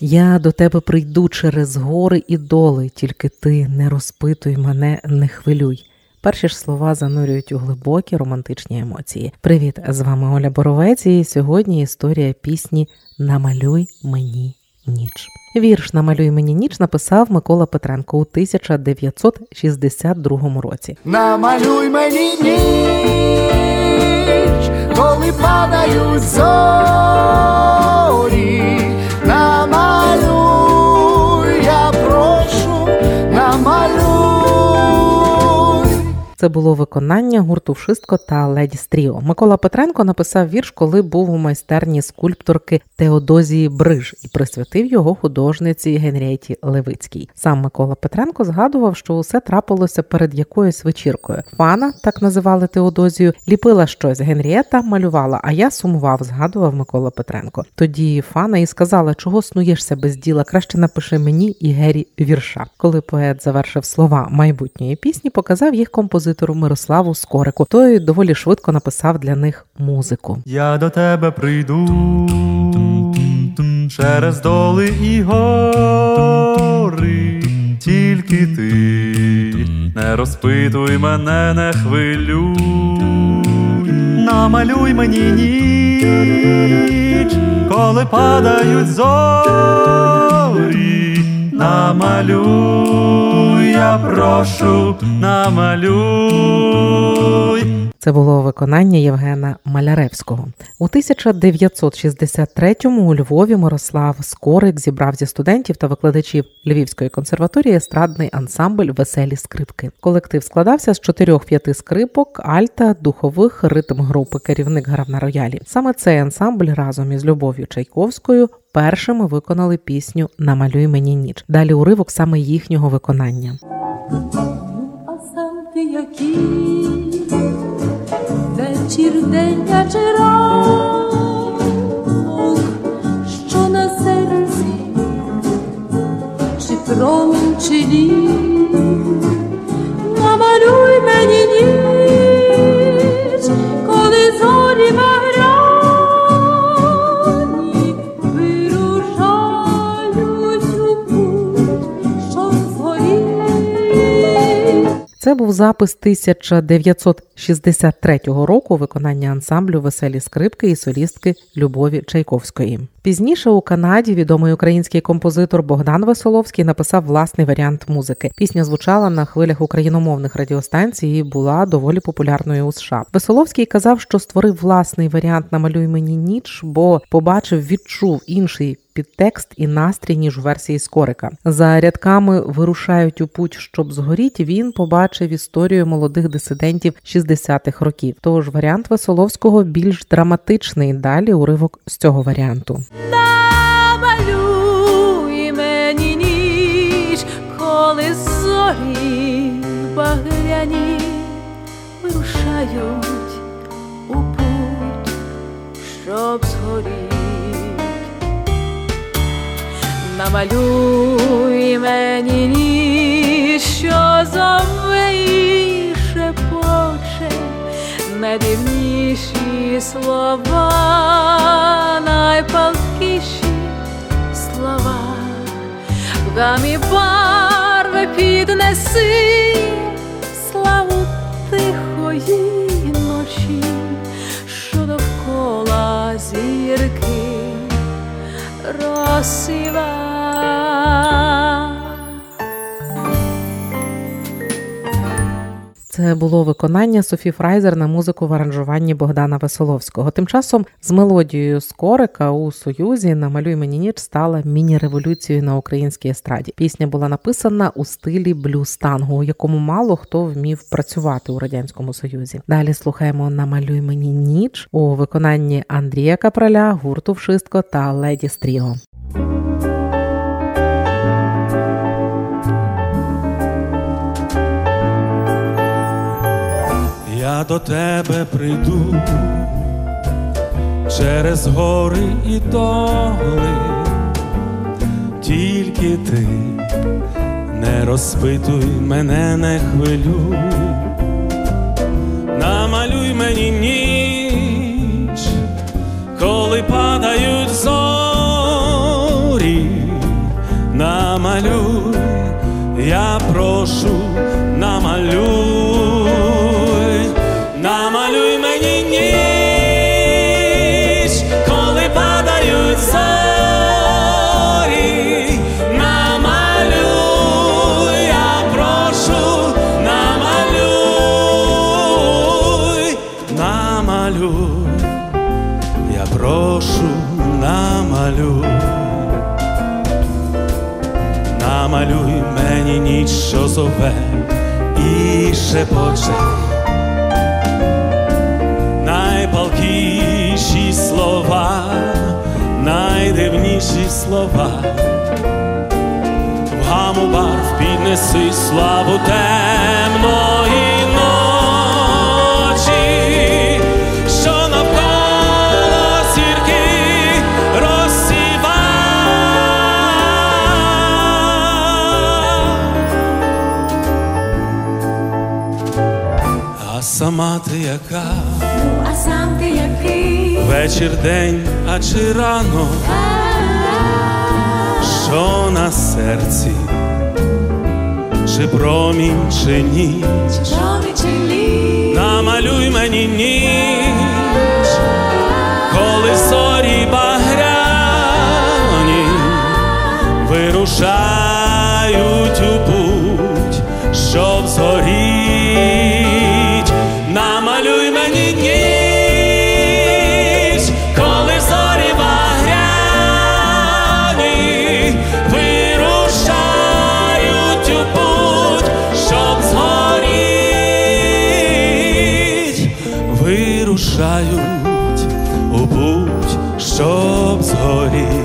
Я до тебе прийду через гори і доли, тільки ти не розпитуй мене, не хвилюй. Перші ж слова занурюють у глибокі романтичні емоції. Привіт, з вами Оля Боровець, і сьогодні історія пісні Намалюй мені ніч. Вірш Намалюй мені ніч написав Микола Петренко у 1962 році. Намалюй мені ніч, коли падають зорі, Це було виконання гурту Вшистко та Леді Стріо. Микола Петренко написав вірш, коли був у майстерні скульпторки Теодозії Бриж і присвятив його художниці Генрієті Левицькій. Сам Микола Петренко згадував, що усе трапилося перед якоюсь вечіркою. Фана, так називали Теодозію, ліпила щось. Генрієта малювала, а я сумував, згадував Микола Петренко. Тоді Фана і сказала, чого снуєшся без діла, краще напиши мені і Гері вірша. Коли поет завершив слова майбутньої пісні, показав їх композитору Мирославу Скорику. Той доволі швидко написав для них музику. Я до тебе прийду через доли і гори, тільки ти не розпитуй мене, не хвилюй, намалюй мені ніч, коли падають зорі, намалюй, я прошу, намалюй. Це було виконання Євгена Маляревського. У 1963-му у Львові Мирослав Скорик зібрав зі студентів та викладачів Львівської консерваторії естрадний ансамбль Веселі скрипки. Колектив складався з чотирьох-п'яти скрипок, альта, духових, ритм групи. Керівник грав на роялі. Саме цей ансамбль разом із Любов'ю Чайковською першими виконали пісню Намалюй мені ніч. Далі уривок саме їхнього виконання. А сам ти який вечір, день чи ранок, що на серці, чи промінь, чи лід, був запис 1963 року виконання ансамблю Веселі скрипки і солістки Любові Чайковської. Пізніше у Канаді відомий український композитор Богдан Веселовський написав власний варіант музики. Пісня звучала на хвилях україномовних радіостанцій і була доволі популярною у США. Веселовський казав, що створив власний варіант Намалюй мені ніч, бо побачив, відчув інший підтекст і настрій ніж у версії Скорика. За рядками вирушають у путь, щоб згоріть. Він побачив історію молодих дисидентів 60-х років. Тож варіант Веселовського більш драматичний. Далі уривок з цього варіанту. Намалюй мені ніч, коли зорі багряні вирушають у путь, щоб згоріть. Намалюй мені найдивніші слова, найпалкіші слова, в гамі барви піднеси славу тихої ночі, що довкола зірки розсіва. Це було виконання Софі Фрайзер на музику в аранжуванні Богдана Веселовського. Тим часом з мелодією Скорика у Союзі Намалюй мені ніч стала міні-революцією на українській естраді. Пісня була написана у стилі блюз-тангу, у якому мало хто вмів працювати у радянському союзі. Далі слухаємо Намалюй мені ніч у виконанні Андрія Капраля, гурту Вшистко та Леді Стріго. До тебе прийду. Через гори і доли, тільки ти не розпитуй мене, не хвилюй, намалюй мені ніч, коли падають зорі, намалюй, я прошу, намалюй, я прошу, намалюй. Намалюй мені ніч, що зове і шепоче найпалкіші слова, найдивніші слова. В гаму барв піднеси славу темної ти яка А сам ти який? вечір, день, а чи рано, що на серці, чи промінь, чи ніч, Чоловік чи ліс? намалюй мені ніч, коли зорі багряні вирушають sobzori